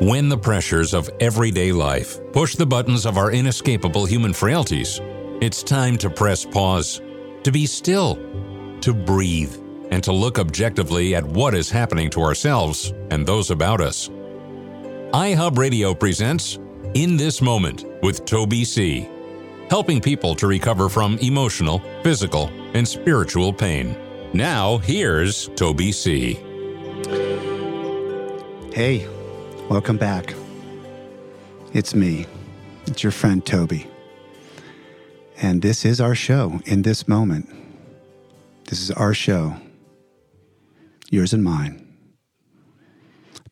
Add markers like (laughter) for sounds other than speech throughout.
When the pressures of everyday life push the buttons of our inescapable human frailties, it's time to press pause, to be still, to breathe, and to look objectively at what is happening to ourselves and those about us. iHub Radio presents In This Moment with Toby C., helping people to recover from emotional, physical, and spiritual pain. Now, here's Toby C. Hey, welcome back. It's me, it's your friend Toby. And this is our show in this moment. This is our show, yours and mine.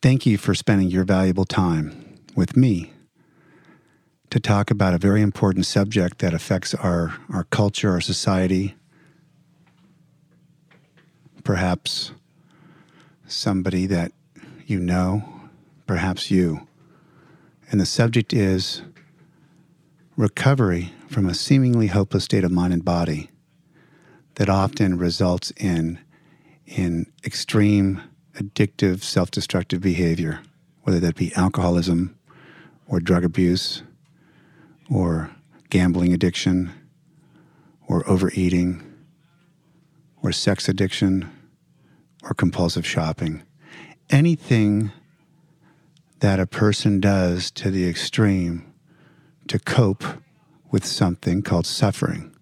Thank you for spending your valuable time with me to talk about a very important subject that affects our, our culture, our society, perhaps somebody that you know, perhaps you. And the subject is recovery from a seemingly hopeless state of mind and body that often results in, in extreme addictive, self destructive behavior, whether that be alcoholism or drug abuse or gambling addiction or overeating or sex addiction or compulsive shopping. Anything that a person does to the extreme to cope with something called suffering.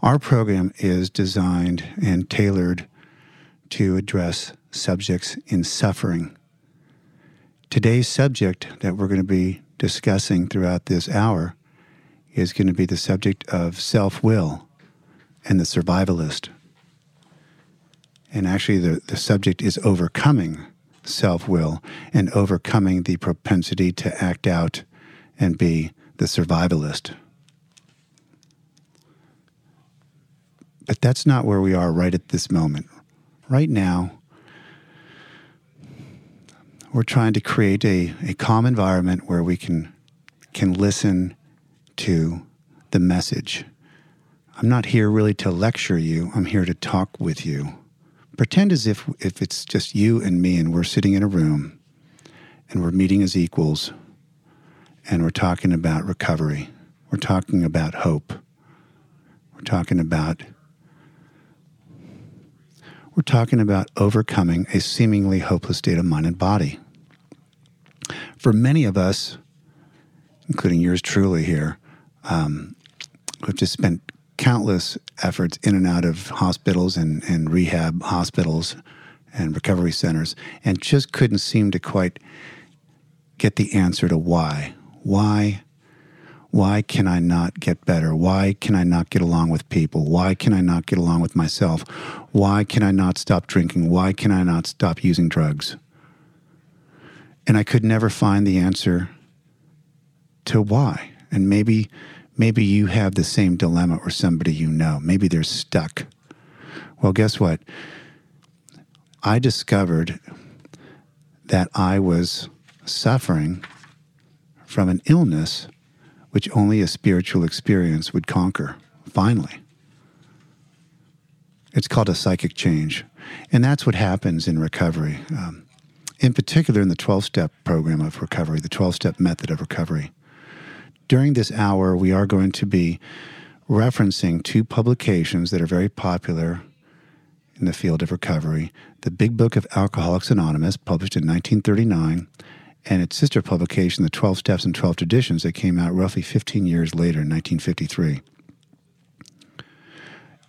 Our program is designed and tailored to address subjects in suffering. Today's subject that we're going to be discussing throughout this hour is going to be the subject of self will and the survivalist. And actually, the, the subject is overcoming self will and overcoming the propensity to act out and be the survivalist. But that's not where we are right at this moment. Right now, we're trying to create a, a calm environment where we can, can listen to the message. I'm not here really to lecture you, I'm here to talk with you. Pretend as if, if it's just you and me and we're sitting in a room and we're meeting as equals and we're talking about recovery. We're talking about hope. We're talking about we're talking about overcoming a seemingly hopeless state of mind and body. For many of us, including yours truly here, um, we've just spent countless efforts in and out of hospitals and, and rehab hospitals and recovery centers and just couldn't seem to quite get the answer to why. Why why can I not get better? Why can I not get along with people? Why can I not get along with myself? Why can I not stop drinking? Why can I not stop using drugs? And I could never find the answer to why. And maybe maybe you have the same dilemma or somebody you know. Maybe they're stuck. Well, guess what? I discovered that I was suffering from an illness which only a spiritual experience would conquer, finally. It's called a psychic change. And that's what happens in recovery, um, in particular in the 12 step program of recovery, the 12 step method of recovery. During this hour, we are going to be referencing two publications that are very popular in the field of recovery the Big Book of Alcoholics Anonymous, published in 1939, and its sister publication, The 12 Steps and 12 Traditions, that came out roughly 15 years later in 1953.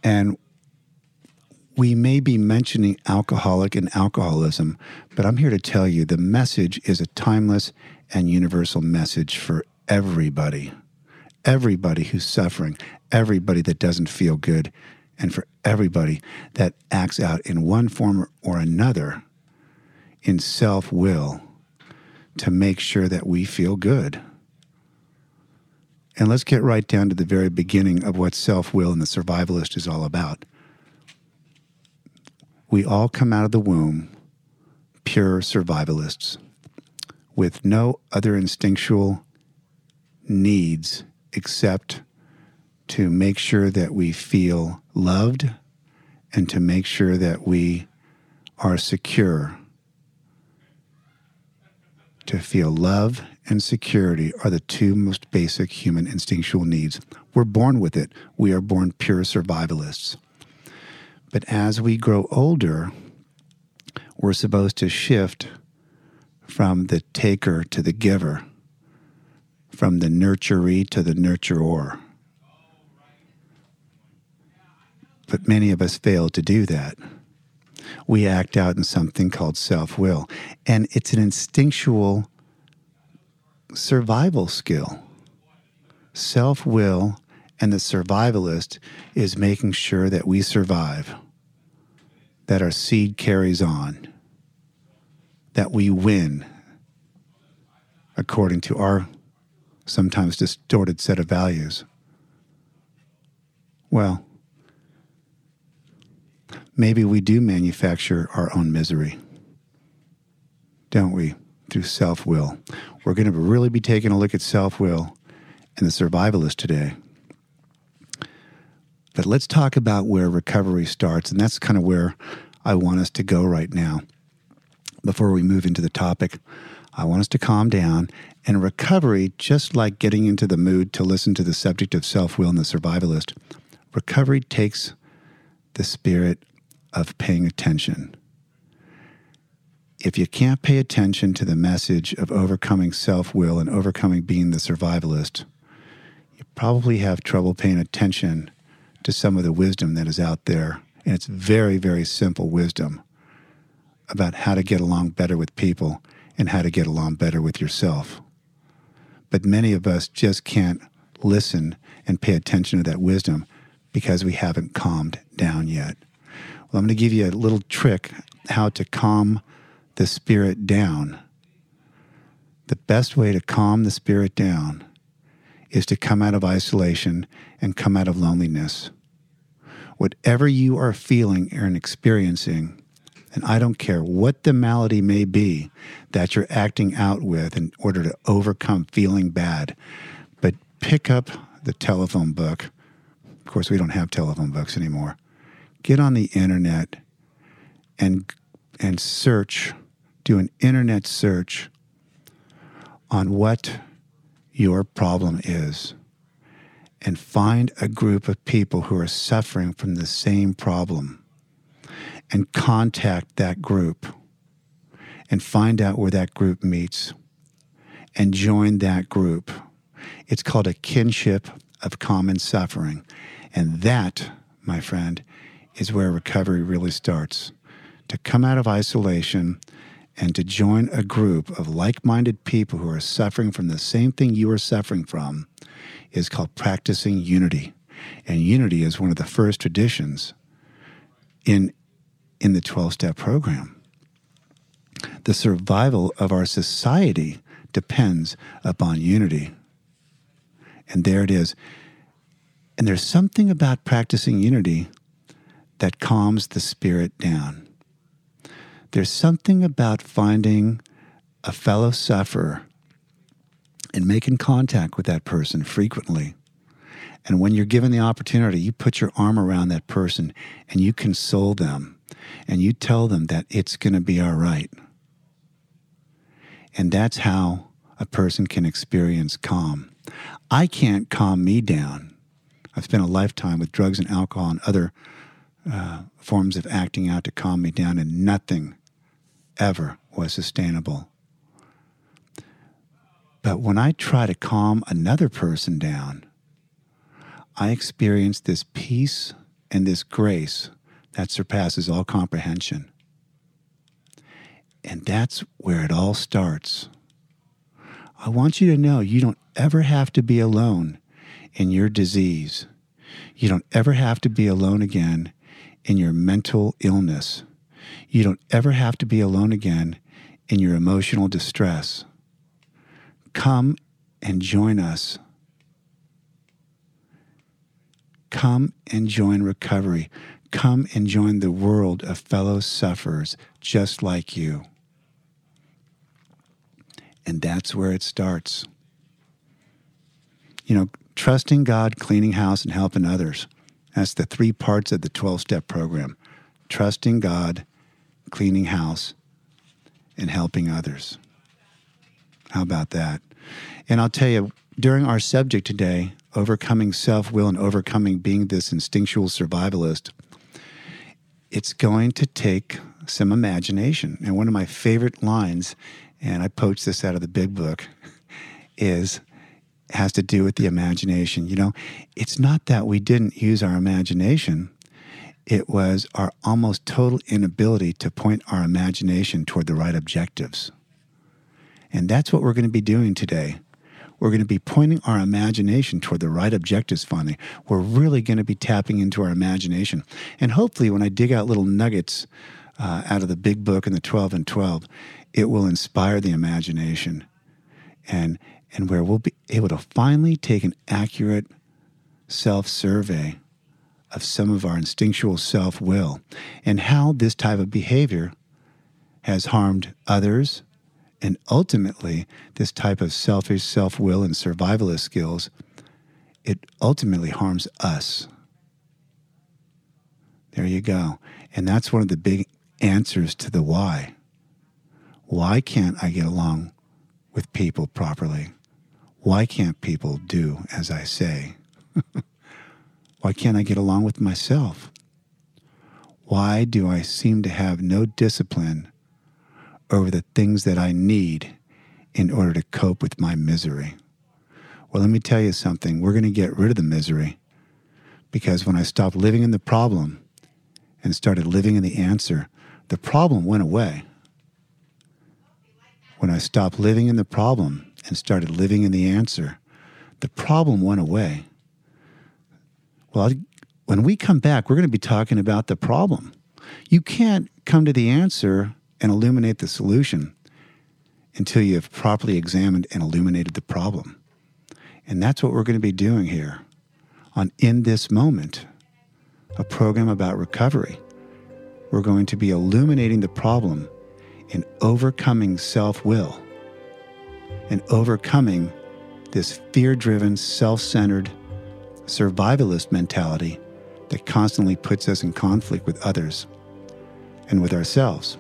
And we may be mentioning alcoholic and alcoholism, but I'm here to tell you the message is a timeless and universal message for everybody. Everybody who's suffering, everybody that doesn't feel good, and for everybody that acts out in one form or another in self will to make sure that we feel good. And let's get right down to the very beginning of what self will and the survivalist is all about. We all come out of the womb pure survivalists with no other instinctual needs except to make sure that we feel loved and to make sure that we are secure to feel love and security are the two most basic human instinctual needs. We're born with it. We are born pure survivalists. But as we grow older, we're supposed to shift from the taker to the giver, from the nurturee to the nurturer. But many of us fail to do that. We act out in something called self will, and it's an instinctual survival skill. Self will and the survivalist is making sure that we survive, that our seed carries on, that we win according to our sometimes distorted set of values. Well, maybe we do manufacture our own misery, don't we? Through self will. We're going to really be taking a look at self will and the survivalist today. But let's talk about where recovery starts, and that's kind of where I want us to go right now. Before we move into the topic, I want us to calm down. And recovery, just like getting into the mood to listen to the subject of self will and the survivalist, recovery takes the spirit of paying attention. If you can't pay attention to the message of overcoming self will and overcoming being the survivalist, you probably have trouble paying attention to some of the wisdom that is out there. And it's very, very simple wisdom about how to get along better with people and how to get along better with yourself. But many of us just can't listen and pay attention to that wisdom because we haven't calmed down yet. Well, I'm going to give you a little trick how to calm the spirit down. The best way to calm the spirit down is to come out of isolation and come out of loneliness. Whatever you are feeling and experiencing, and I don't care what the malady may be that you're acting out with in order to overcome feeling bad, but pick up the telephone book. Of course, we don't have telephone books anymore get on the internet and and search, do an internet search on what your problem is and find a group of people who are suffering from the same problem and contact that group and find out where that group meets and join that group. It's called a kinship of common suffering. And that, my friend, is where recovery really starts. To come out of isolation and to join a group of like minded people who are suffering from the same thing you are suffering from is called practicing unity. And unity is one of the first traditions in, in the 12 step program. The survival of our society depends upon unity. And there it is. And there's something about practicing unity that calms the spirit down. There's something about finding a fellow sufferer and making contact with that person frequently. And when you're given the opportunity, you put your arm around that person and you console them and you tell them that it's going to be all right. And that's how a person can experience calm. I can't calm me down. I've spent a lifetime with drugs and alcohol and other uh, forms of acting out to calm me down, and nothing ever was sustainable. But when I try to calm another person down, I experience this peace and this grace that surpasses all comprehension. And that's where it all starts. I want you to know you don't ever have to be alone in your disease. You don't ever have to be alone again in your mental illness. You don't ever have to be alone again in your emotional distress. Come and join us. Come and join recovery. Come and join the world of fellow sufferers just like you. And that's where it starts. You know, trusting God, cleaning house, and helping others. That's the three parts of the 12 step program trusting God, cleaning house, and helping others. How about that? And I'll tell you, during our subject today, overcoming self will and overcoming being this instinctual survivalist, it's going to take some imagination. And one of my favorite lines, and I poached this out of the big book, is has to do with the imagination. You know, it's not that we didn't use our imagination, it was our almost total inability to point our imagination toward the right objectives. And that's what we're going to be doing today. We're going to be pointing our imagination toward the right objectives finally. We're really going to be tapping into our imagination. And hopefully, when I dig out little nuggets uh, out of the big book and the 12 and 12, it will inspire the imagination and, and where we'll be able to finally take an accurate self survey of some of our instinctual self will and how this type of behavior has harmed others. And ultimately, this type of selfish self will and survivalist skills, it ultimately harms us. There you go. And that's one of the big answers to the why. Why can't I get along with people properly? Why can't people do as I say? (laughs) Why can't I get along with myself? Why do I seem to have no discipline over the things that I need in order to cope with my misery? Well, let me tell you something. We're going to get rid of the misery because when I stopped living in the problem and started living in the answer, the problem went away. When I stopped living in the problem and started living in the answer, the problem went away. Well, when we come back, we're going to be talking about the problem. You can't come to the answer and illuminate the solution until you have properly examined and illuminated the problem. And that's what we're going to be doing here on In This Moment, a program about recovery. We're going to be illuminating the problem and overcoming self will and overcoming this fear driven, self centered, survivalist mentality that constantly puts us in conflict with others and with ourselves.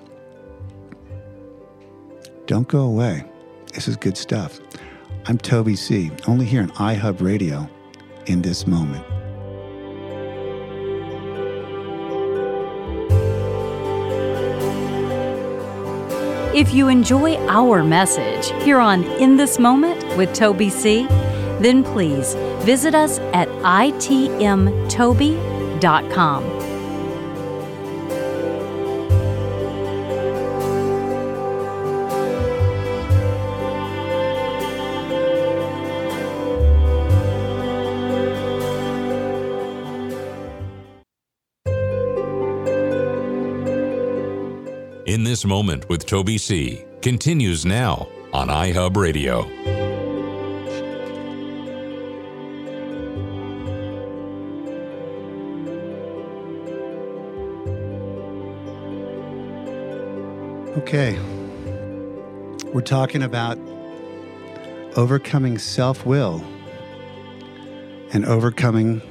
Don't go away. This is good stuff. I'm Toby C., only here on iHub Radio in this moment. If you enjoy our message here on In This Moment with Toby C., then please visit us at itmtoby.com. Moment with Toby C. continues now on iHub Radio. Okay. We're talking about overcoming self will and overcoming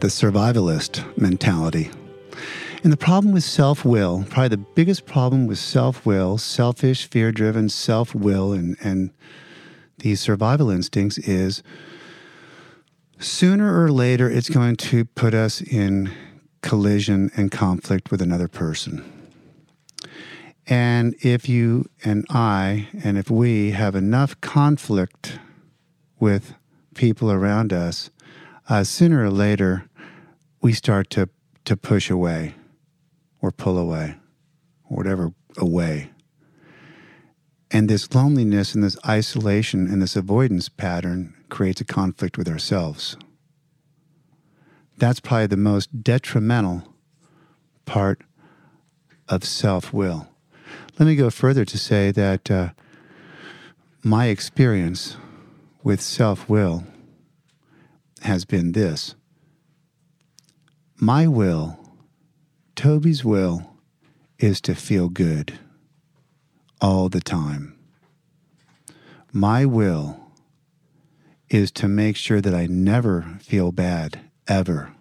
the survivalist mentality. And the problem with self will, probably the biggest problem with self will, selfish, fear driven self will, and, and these survival instincts is sooner or later it's going to put us in collision and conflict with another person. And if you and I, and if we have enough conflict with people around us, uh, sooner or later we start to, to push away or pull away or whatever away. And this loneliness and this isolation and this avoidance pattern creates a conflict with ourselves. That's probably the most detrimental part of self will. Let me go further to say that uh, my experience with self will has been this my will, Toby's will, is to feel good all the time. My will is to make sure that I never feel bad, ever.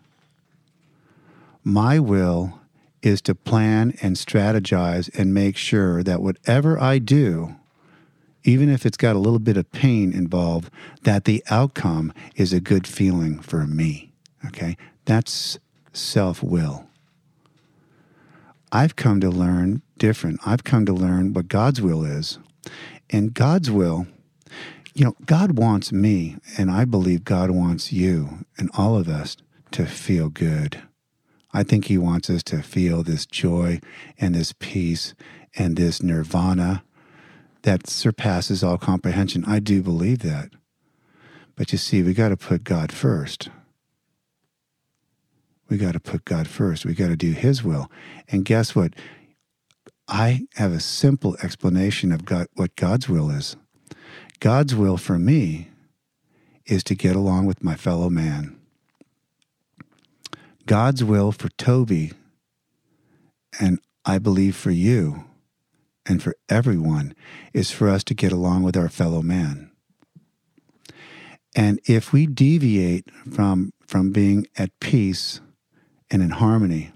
My will is to plan and strategize and make sure that whatever I do even if it's got a little bit of pain involved, that the outcome is a good feeling for me. Okay? That's self will. I've come to learn different. I've come to learn what God's will is. And God's will, you know, God wants me, and I believe God wants you and all of us to feel good. I think He wants us to feel this joy and this peace and this nirvana that surpasses all comprehension. I do believe that. But you see, we got to put God first. We got to put God first. We got to do His will. And guess what? I have a simple explanation of God, what God's will is. God's will for me is to get along with my fellow man. God's will for Toby, and I believe for you and for everyone, is for us to get along with our fellow man. And if we deviate from, from being at peace and in harmony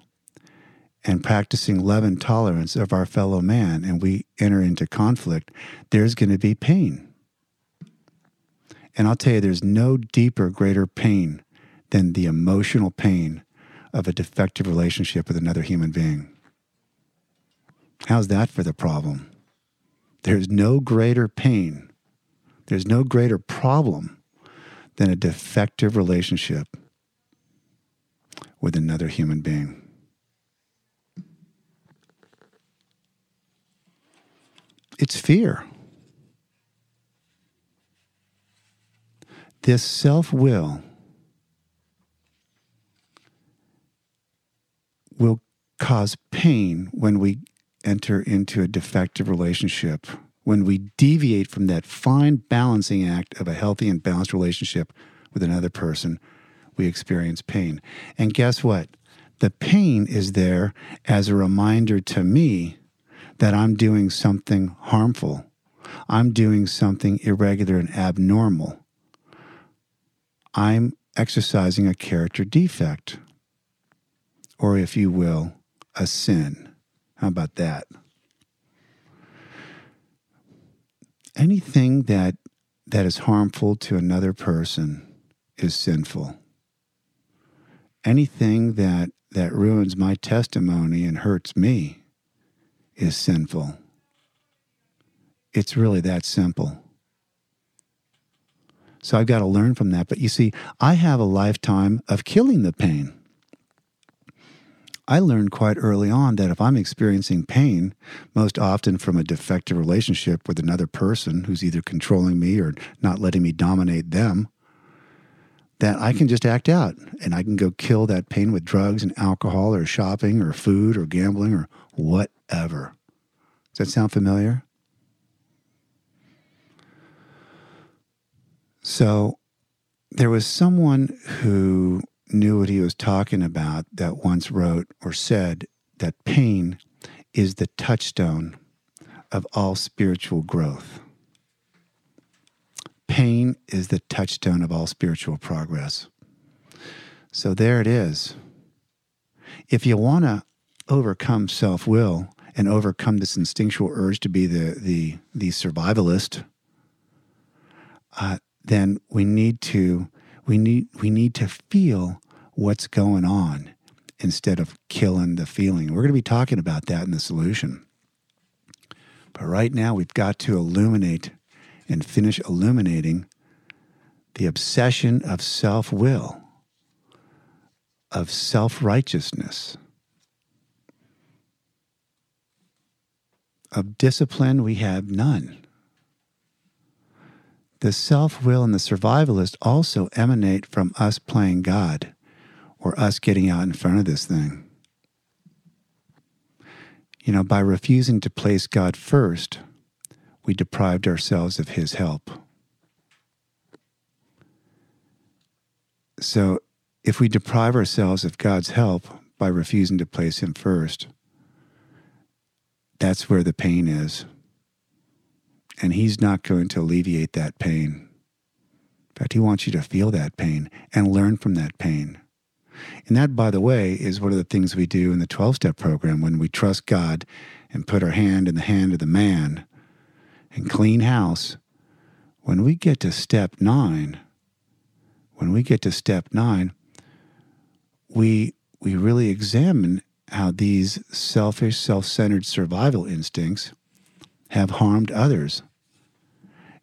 and practicing love and tolerance of our fellow man and we enter into conflict, there's going to be pain. And I'll tell you, there's no deeper, greater pain than the emotional pain of a defective relationship with another human being. How's that for the problem? There's no greater pain, there's no greater problem than a defective relationship with another human being. It's fear. This self will will cause pain when we enter into a defective relationship, when we deviate from that fine balancing act of a healthy and balanced relationship with another person, we experience pain. And guess what? The pain is there as a reminder to me that I'm doing something harmful. I'm doing something irregular and abnormal. I'm exercising a character defect, or if you will, a sin. How about that? Anything that that is harmful to another person is sinful. Anything that that ruins my testimony and hurts me is sinful. It's really that simple. So I've got to learn from that. But you see, I have a lifetime of killing the pain. I learned quite early on that if I'm experiencing pain, most often from a defective relationship with another person who's either controlling me or not letting me dominate them, that I can just act out and I can go kill that pain with drugs and alcohol or shopping or food or gambling or whatever. Does that sound familiar? So there was someone who knew what he was talking about that once wrote or said that pain is the touchstone of all spiritual growth. Pain is the touchstone of all spiritual progress. So there it is. If you want to overcome self will and overcome this instinctual urge to be the, the, the survivalist, uh, then we need to we need we need to feel what's going on instead of killing the feeling. We're going to be talking about that in the solution. But right now we've got to illuminate and finish illuminating the obsession of self-will, of self-righteousness. Of discipline, we have none the self will and the survivalist also emanate from us playing God or us getting out in front of this thing. You know, by refusing to place God first, we deprived ourselves of His help. So, if we deprive ourselves of God's help by refusing to place Him first, that's where the pain is and He's not going to alleviate that pain. In fact, He wants you to feel that pain and learn from that pain. And that, by the way, is one of the things we do in the 12 step program when we trust God and put our hand in the hand of the man and clean house, when we get to step nine, when we get to step nine, we we really examine how these selfish, self-centered survival instincts have harmed others.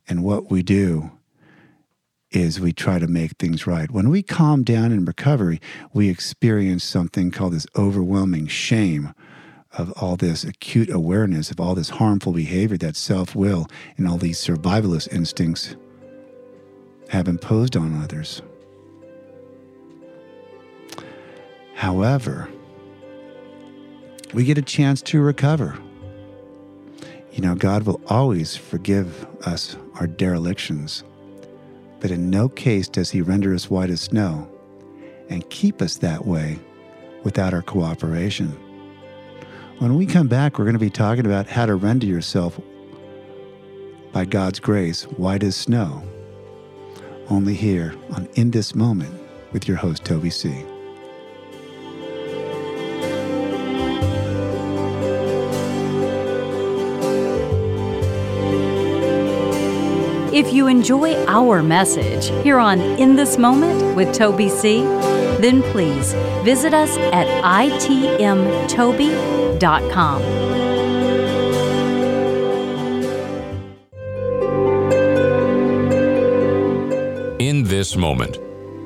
And what we do is we try to make things right. When we calm down in recovery, we experience something called this overwhelming shame of all this acute awareness of all this harmful behavior that self will and all these survivalist instincts have imposed on others. However, we get a chance to recover. You know, God will always forgive us our derelictions, but in no case does He render us white as snow and keep us that way without our cooperation. When we come back, we're going to be talking about how to render yourself by God's grace white as snow. Only here on In This Moment with your host, Toby C. If you enjoy our message here on In This Moment with Toby C., then please visit us at itmtoby.com. In this moment,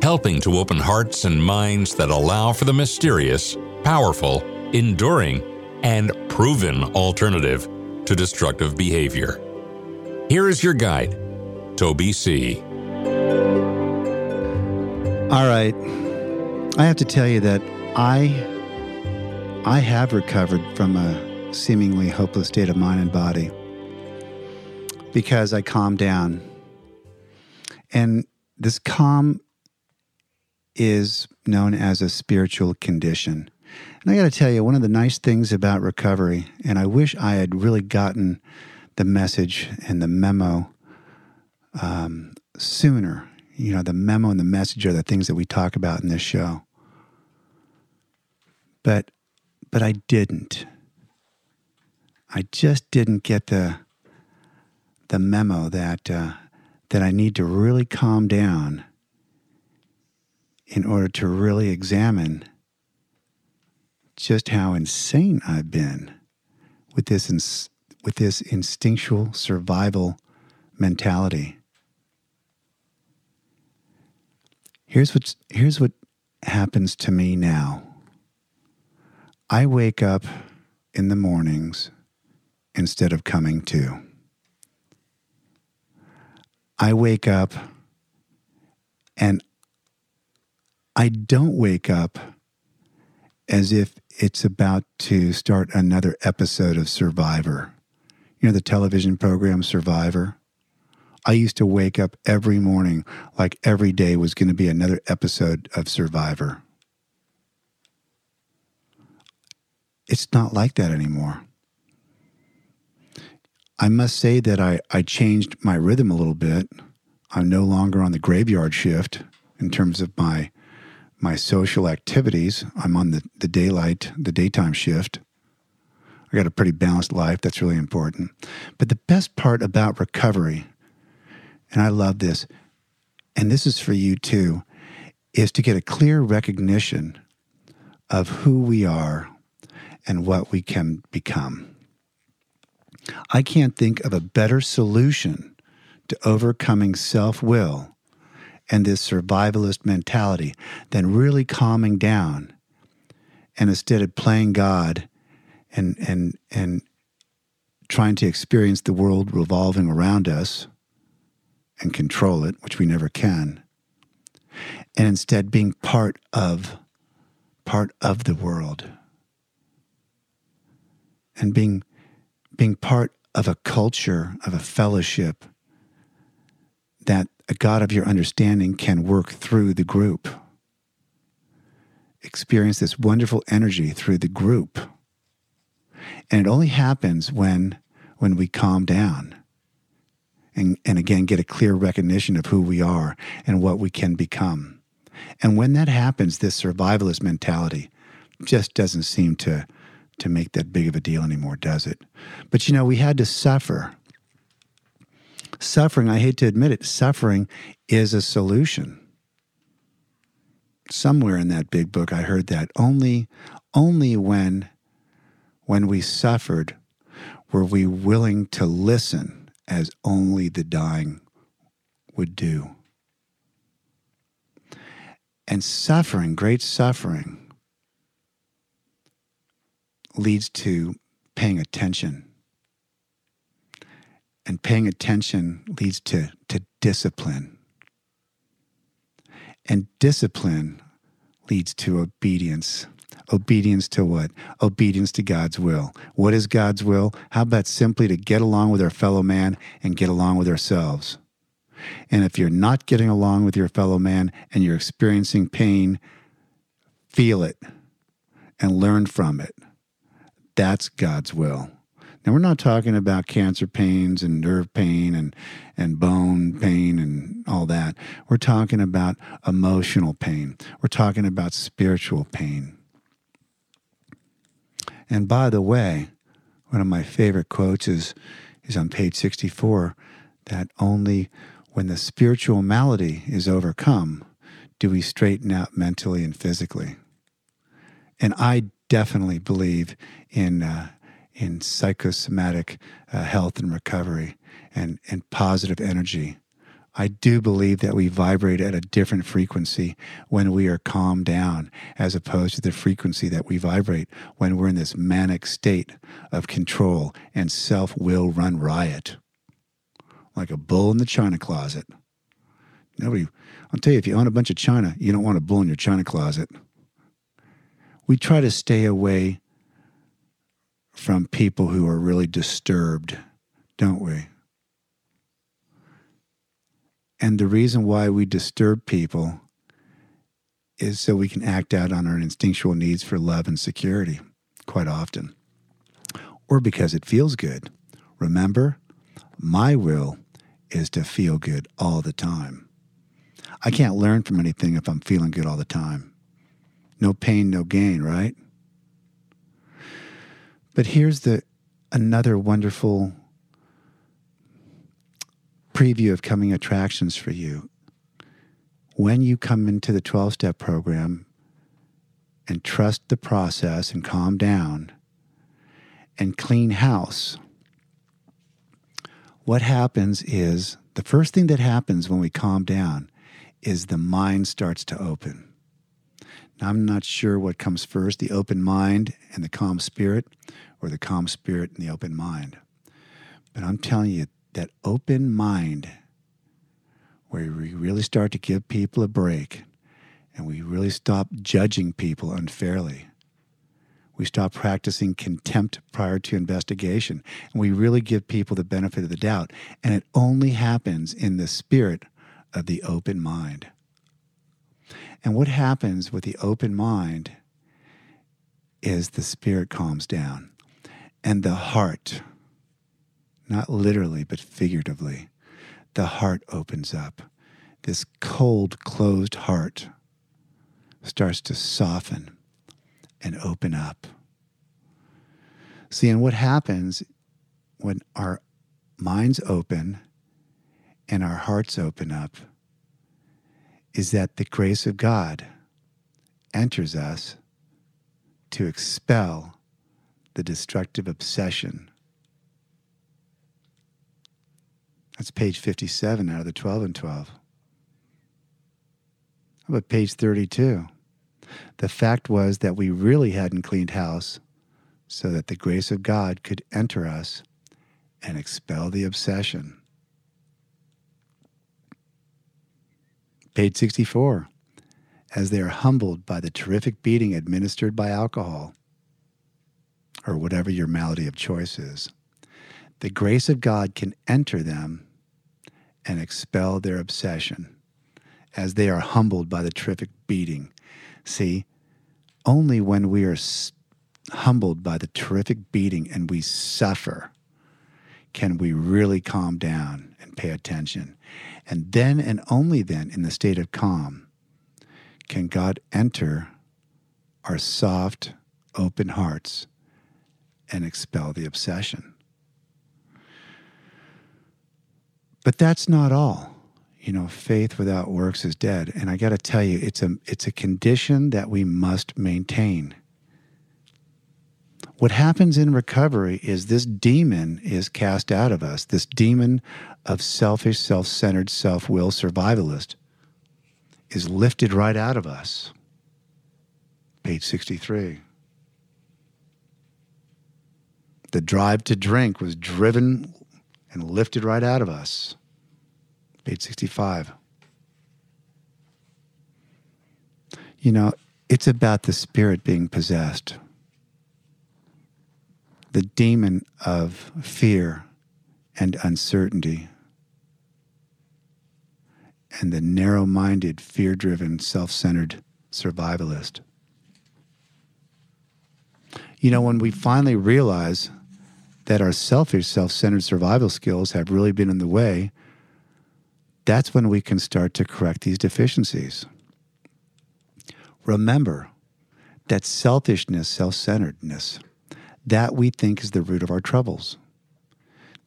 helping to open hearts and minds that allow for the mysterious, powerful, enduring, and proven alternative to destructive behavior. Here is your guide, Toby C. All right. I have to tell you that I I have recovered from a seemingly hopeless state of mind and body because I calmed down. And this calm is known as a spiritual condition. And I got to tell you, one of the nice things about recovery, and I wish I had really gotten the message and the memo um, sooner. You know, the memo and the message are the things that we talk about in this show. But, but I didn't. I just didn't get the, the memo that, uh, that I need to really calm down in order to really examine just how insane I've been with this ins- with this instinctual survival mentality. Here's what here's what happens to me now. I wake up in the mornings instead of coming to. I wake up and I don't wake up as if it's about to start another episode of Survivor. You know, the television program Survivor? I used to wake up every morning like every day was going to be another episode of Survivor. It's not like that anymore. I must say that I, I changed my rhythm a little bit. I'm no longer on the graveyard shift in terms of my my social activities. I'm on the, the daylight, the daytime shift. I got a pretty balanced life. That's really important. But the best part about recovery, and I love this, and this is for you too, is to get a clear recognition of who we are and what we can become. I can't think of a better solution to overcoming self will and this survivalist mentality than really calming down and instead of playing God and and and trying to experience the world revolving around us and control it, which we never can, and instead being part of part of the world and being being part of a culture of a fellowship that a God of your understanding can work through the group. Experience this wonderful energy through the group. And it only happens when, when we calm down and, and again get a clear recognition of who we are and what we can become. And when that happens, this survivalist mentality just doesn't seem to, to make that big of a deal anymore, does it? But you know, we had to suffer Suffering, I hate to admit it, suffering is a solution. Somewhere in that big book I heard that only only when when we suffered were we willing to listen as only the dying would do. And suffering, great suffering, leads to paying attention. And paying attention leads to, to discipline. And discipline leads to obedience. Obedience to what? Obedience to God's will. What is God's will? How about simply to get along with our fellow man and get along with ourselves? And if you're not getting along with your fellow man and you're experiencing pain, feel it and learn from it. That's God's will. Now, we're not talking about cancer pains and nerve pain and, and bone pain and all that. We're talking about emotional pain. We're talking about spiritual pain. And by the way, one of my favorite quotes is, is on page 64 that only when the spiritual malady is overcome do we straighten out mentally and physically. And I definitely believe in uh, in psychosomatic uh, health and recovery and, and positive energy. I do believe that we vibrate at a different frequency when we are calmed down, as opposed to the frequency that we vibrate when we're in this manic state of control and self will run riot. Like a bull in the china closet. Nobody, I'll tell you, if you own a bunch of china, you don't want a bull in your china closet we try to stay away from people who are really disturbed, don't we? And the reason why we disturb people is so we can act out on our instinctual needs for love and security quite often, or because it feels good. Remember, my will is to feel good all the time. I can't learn from anything if I'm feeling good all the time. No pain, no gain, right? But here's the another wonderful preview of coming attractions for you. When you come into the 12 step program and trust the process and calm down and clean house, what happens is the first thing that happens when we calm down is the mind starts to open. I'm not sure what comes first the open mind and the calm spirit, or the calm spirit and the open mind. But I'm telling you, that open mind, where we really start to give people a break and we really stop judging people unfairly. We stop practicing contempt prior to investigation, and we really give people the benefit of the doubt. And it only happens in the spirit of the open mind. And what happens with the open mind is the spirit calms down and the heart, not literally, but figuratively, the heart opens up. This cold, closed heart starts to soften and open up. See, and what happens when our minds open and our hearts open up is that the grace of God enters us to expel the destructive obsession. That's page 57 out of the 12 and 12. How about page 32? The fact was that we really hadn't cleaned house so that the grace of God could enter us and expel the obsession. Page 64. As they are humbled by the terrific beating administered by alcohol, or whatever your malady of choice is, the grace of God can enter them and expel their obsession as they are humbled by the terrific beating. See, only when we are humbled by the terrific beating and we suffer can we really calm down and pay attention. And then and only then, in the state of calm, can God enter our soft, open hearts and expel the obsession. But that's not all. You know, faith without works is dead. And I got to tell you, it's a, it's a condition that we must maintain. What happens in recovery is this demon is cast out of us, this demon of selfish, self centered, self will survivalist is lifted right out of us. Page 63. The drive to drink was driven and lifted right out of us. Page 65. You know, it's about the spirit being possessed. The demon of fear and uncertainty. And the narrow minded, fear driven, self centered survivalist. You know, when we finally realize that our selfish, self centered survival skills have really been in the way, that's when we can start to correct these deficiencies. Remember that selfishness, self centeredness, that we think is the root of our troubles.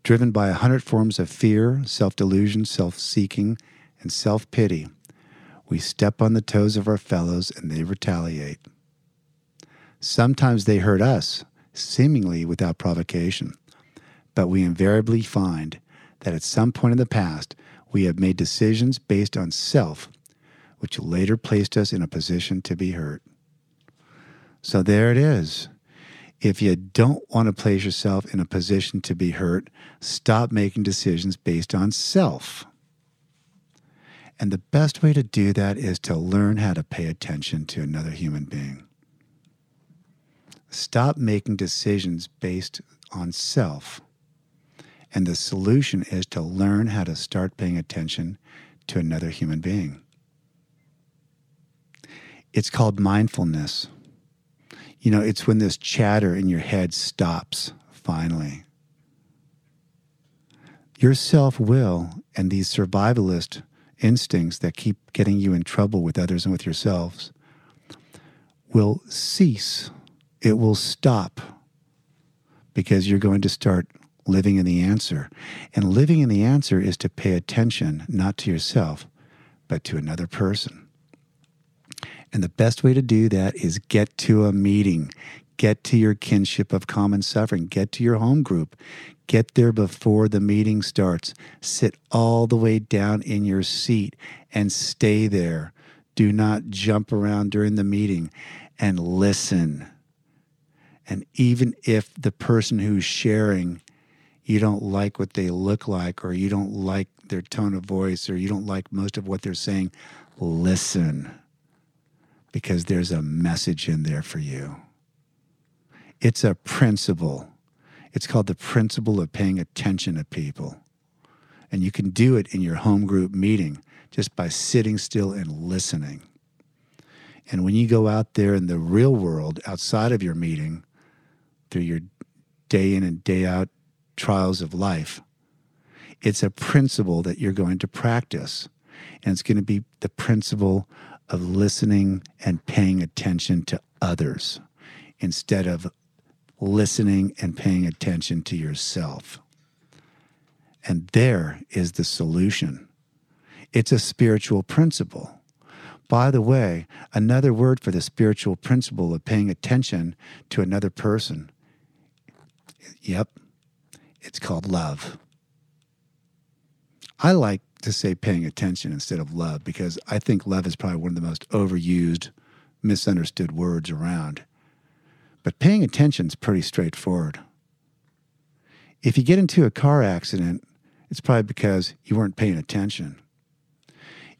Driven by a hundred forms of fear, self delusion, self seeking, and self pity, we step on the toes of our fellows and they retaliate. Sometimes they hurt us, seemingly without provocation, but we invariably find that at some point in the past, we have made decisions based on self, which later placed us in a position to be hurt. So there it is. If you don't want to place yourself in a position to be hurt, stop making decisions based on self. And the best way to do that is to learn how to pay attention to another human being. Stop making decisions based on self. And the solution is to learn how to start paying attention to another human being. It's called mindfulness. You know, it's when this chatter in your head stops finally. Your self will and these survivalist instincts that keep getting you in trouble with others and with yourselves will cease it will stop because you're going to start living in the answer. And living in the answer is to pay attention not to yourself, but to another person. And the best way to do that is get to a meeting, get to your kinship of common suffering, get to your home group, get there before the meeting starts, sit all the way down in your seat and stay there. Do not jump around during the meeting and listen. And even if the person who's sharing, you don't like what they look like, or you don't like their tone of voice, or you don't like most of what they're saying, listen. Because there's a message in there for you. It's a principle. It's called the principle of paying attention to people. And you can do it in your home group meeting just by sitting still and listening. And when you go out there in the real world outside of your meeting, through your day in and day out trials of life. It's a principle that you're going to practice. And it's going to be the principle of listening and paying attention to others instead of listening and paying attention to yourself. And there is the solution. It's a spiritual principle. By the way, another word for the spiritual principle of paying attention to another person Yep, it's called love. I like to say paying attention instead of love because I think love is probably one of the most overused, misunderstood words around. But paying attention is pretty straightforward. If you get into a car accident, it's probably because you weren't paying attention.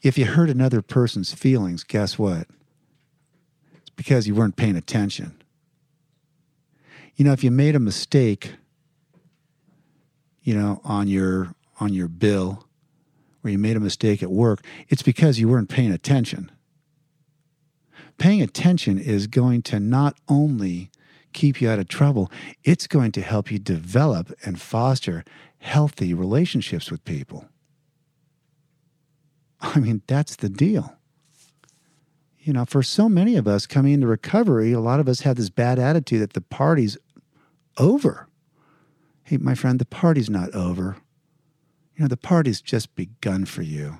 If you hurt another person's feelings, guess what? It's because you weren't paying attention. You know, if you made a mistake, you know, on your on your bill or you made a mistake at work, it's because you weren't paying attention. Paying attention is going to not only keep you out of trouble, it's going to help you develop and foster healthy relationships with people. (laughs) I mean, that's the deal. You know, for so many of us coming into recovery, a lot of us have this bad attitude that the party's over. Hey, my friend, the party's not over. You know, the party's just begun for you.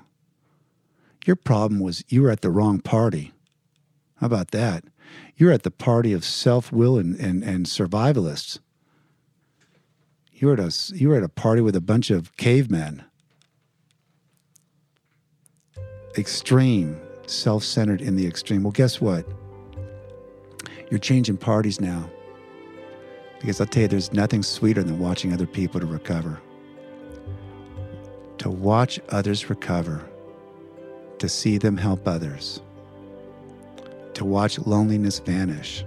Your problem was you were at the wrong party. How about that? You're at the party of self will and, and, and survivalists. You're at, a, you're at a party with a bunch of cavemen. Extreme, self centered in the extreme. Well, guess what? You're changing parties now. Because I'll tell you, there's nothing sweeter than watching other people to recover. To watch others recover, to see them help others, to watch loneliness vanish,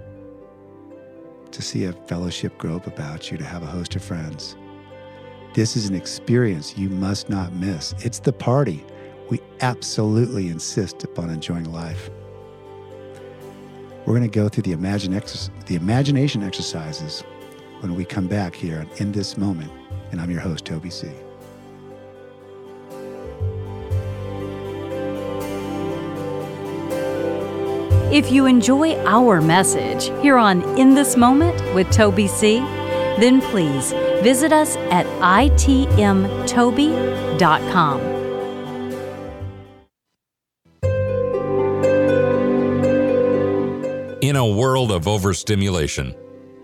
to see a fellowship grow up about you, to have a host of friends. This is an experience you must not miss. It's the party. We absolutely insist upon enjoying life. We're going to go through the, imagine ex- the imagination exercises when we come back here in this moment. And I'm your host, Toby C. If you enjoy our message here on In This Moment with Toby C., then please visit us at itmtoby.com. In a world of overstimulation,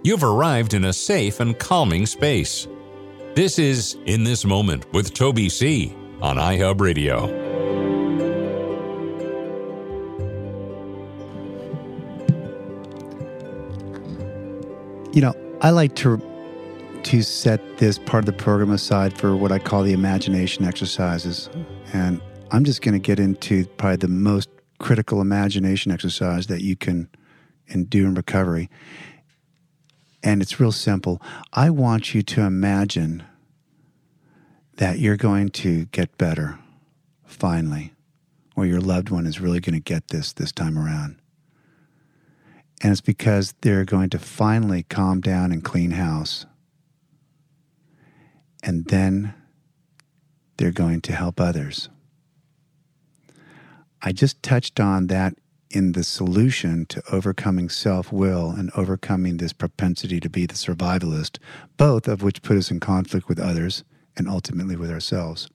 you've arrived in a safe and calming space. This is In This Moment with Toby C. on iHub Radio. You know, I like to to set this part of the program aside for what I call the imagination exercises. And I'm just going to get into probably the most critical imagination exercise that you can do in recovery. And it's real simple. I want you to imagine that you're going to get better finally, or your loved one is really going to get this this time around. And it's because they're going to finally calm down and clean house. And then they're going to help others. I just touched on that in the solution to overcoming self will and overcoming this propensity to be the survivalist, both of which put us in conflict with others and ultimately with ourselves.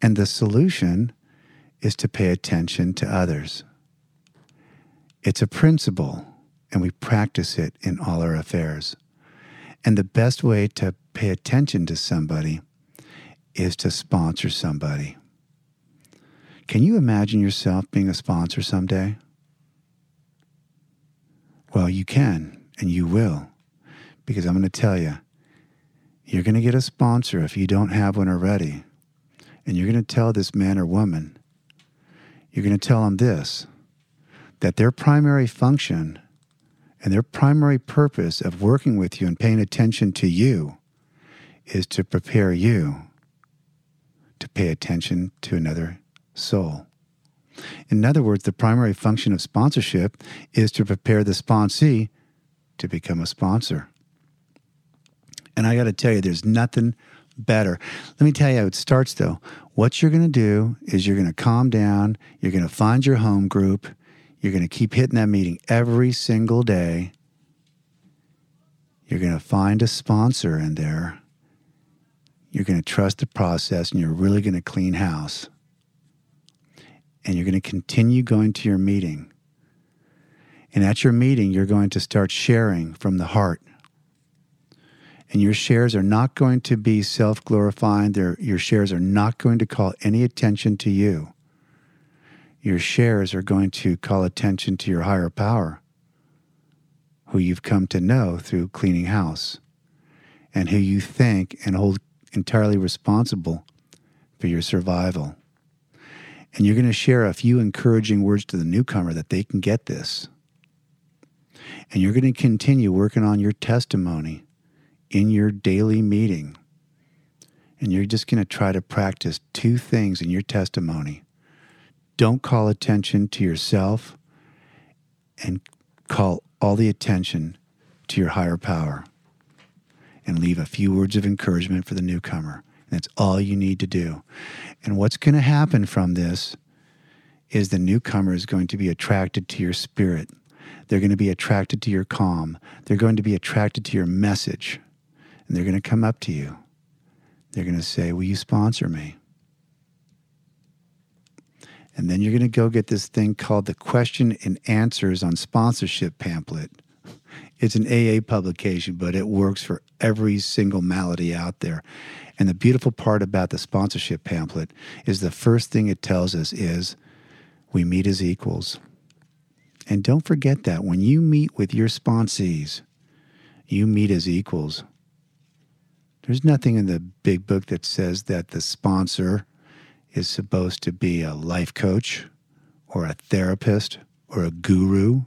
And the solution is to pay attention to others. It's a principle, and we practice it in all our affairs. And the best way to pay attention to somebody is to sponsor somebody. Can you imagine yourself being a sponsor someday? Well, you can, and you will, because I'm going to tell you, you're going to get a sponsor if you don't have one already. And you're going to tell this man or woman, you're going to tell them this that their primary function and their primary purpose of working with you and paying attention to you is to prepare you to pay attention to another soul. In other words, the primary function of sponsorship is to prepare the sponsee to become a sponsor. And I got to tell you, there's nothing better. Let me tell you how it starts though. What you're going to do is you're going to calm down, you're going to find your home group, you're going to keep hitting that meeting every single day. You're going to find a sponsor in there. You're going to trust the process and you're really going to clean house and you're going to continue going to your meeting. And at your meeting, you're going to start sharing from the heart. And your shares are not going to be self glorifying, your shares are not going to call any attention to you. Your shares are going to call attention to your higher power, who you've come to know through cleaning house, and who you think and hold entirely responsible for your survival. And you're going to share a few encouraging words to the newcomer that they can get this. And you're going to continue working on your testimony in your daily meeting. And you're just going to try to practice two things in your testimony. Don't call attention to yourself and call all the attention to your higher power. And leave a few words of encouragement for the newcomer. That's all you need to do. And what's going to happen from this is the newcomer is going to be attracted to your spirit. They're going to be attracted to your calm. They're going to be attracted to your message. And they're going to come up to you. They're going to say, Will you sponsor me? And then you're going to go get this thing called the Question and Answers on Sponsorship pamphlet. It's an AA publication, but it works for every single malady out there. And the beautiful part about the sponsorship pamphlet is the first thing it tells us is we meet as equals. And don't forget that when you meet with your sponsees, you meet as equals. There's nothing in the big book that says that the sponsor is supposed to be a life coach or a therapist or a guru.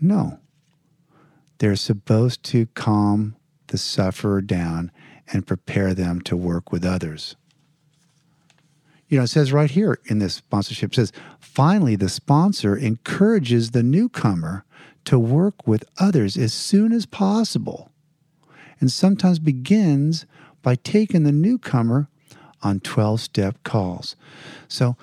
No. They're supposed to calm the sufferer down and prepare them to work with others. You know, it says right here in this sponsorship, says, finally, the sponsor encourages the newcomer to work with others as soon as possible and sometimes begins by taking the newcomer on 12 step calls. So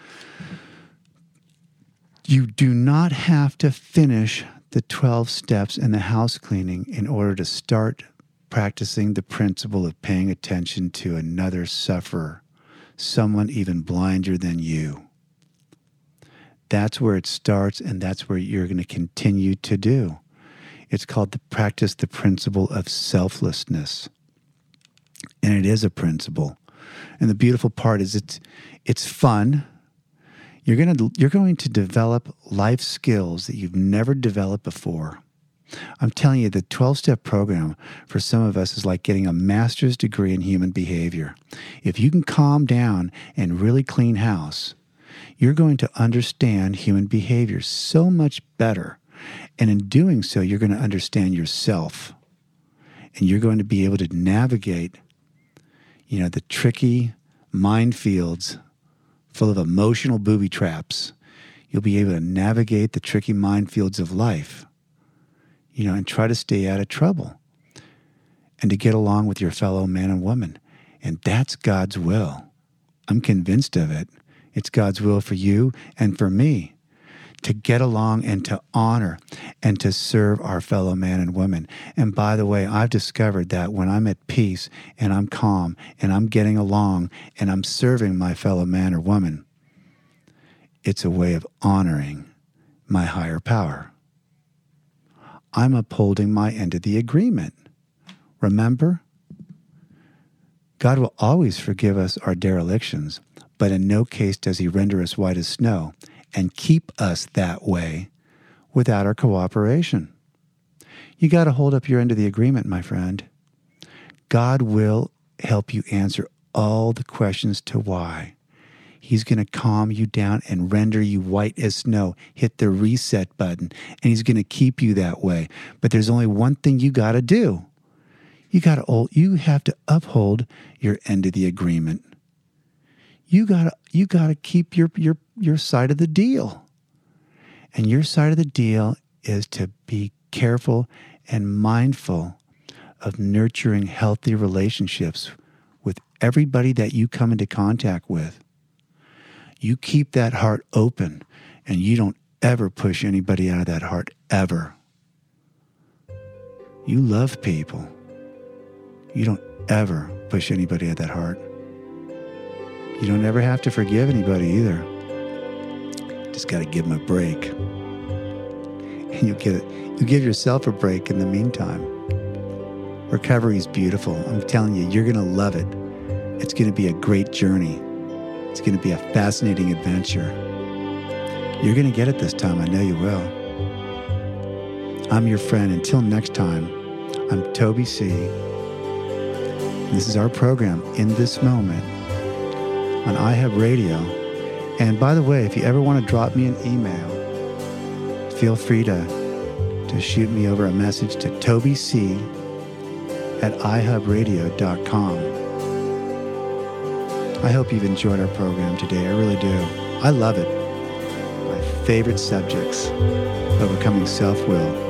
you do not have to finish the 12 steps in the house cleaning in order to start practicing the principle of paying attention to another sufferer, someone even blinder than you. That's where it starts, and that's where you're going to continue to do. It's called the practice the principle of selflessness. And it is a principle. And the beautiful part is it's it's fun. You're to you're going to develop life skills that you've never developed before. I'm telling you, the 12 step program for some of us is like getting a master's degree in human behavior. If you can calm down and really clean house, you're going to understand human behavior so much better and in doing so, you're going to understand yourself and you're going to be able to navigate, you know, the tricky minefields full of emotional booby traps. You'll be able to navigate the tricky minefields of life, you know, and try to stay out of trouble and to get along with your fellow man and woman. And that's God's will. I'm convinced of it. It's God's will for you and for me to get along and to honor and to serve our fellow man and woman. And by the way, I've discovered that when I'm at peace and I'm calm and I'm getting along and I'm serving my fellow man or woman, it's a way of honoring my higher power. I'm upholding my end of the agreement. Remember? God will always forgive us our derelictions, but in no case does he render us white as snow and keep us that way without our cooperation. You got to hold up your end of the agreement, my friend. God will help you answer all the questions to why. He's going to calm you down and render you white as snow. Hit the reset button, and He's going to keep you that way. But there's only one thing you got to do. You got to you have to uphold your end of the agreement you got to you got to keep your your your side of the deal. And your side of the deal is to be careful and mindful of nurturing healthy relationships with everybody that you come into contact with. You keep that heart open and you don't ever push anybody out of that heart ever. You love people. You don't ever push anybody out of that heart. You don't ever have to forgive anybody either. Just got to give them a break. And get it. You give yourself a break in the meantime. Recovery is beautiful. I'm telling you, you're going to love it. It's going to be a great journey. It's going to be a fascinating adventure. You're going to get it this time. I know you will. I'm your friend. Until next time, I'm Toby C. This is our program, In This Moment on iHub Radio. And by the way, if you ever want to drop me an email, feel free to, to shoot me over a message to tobyc at ihubradio.com. I hope you've enjoyed our program today. I really do. I love it. My favorite subjects overcoming self will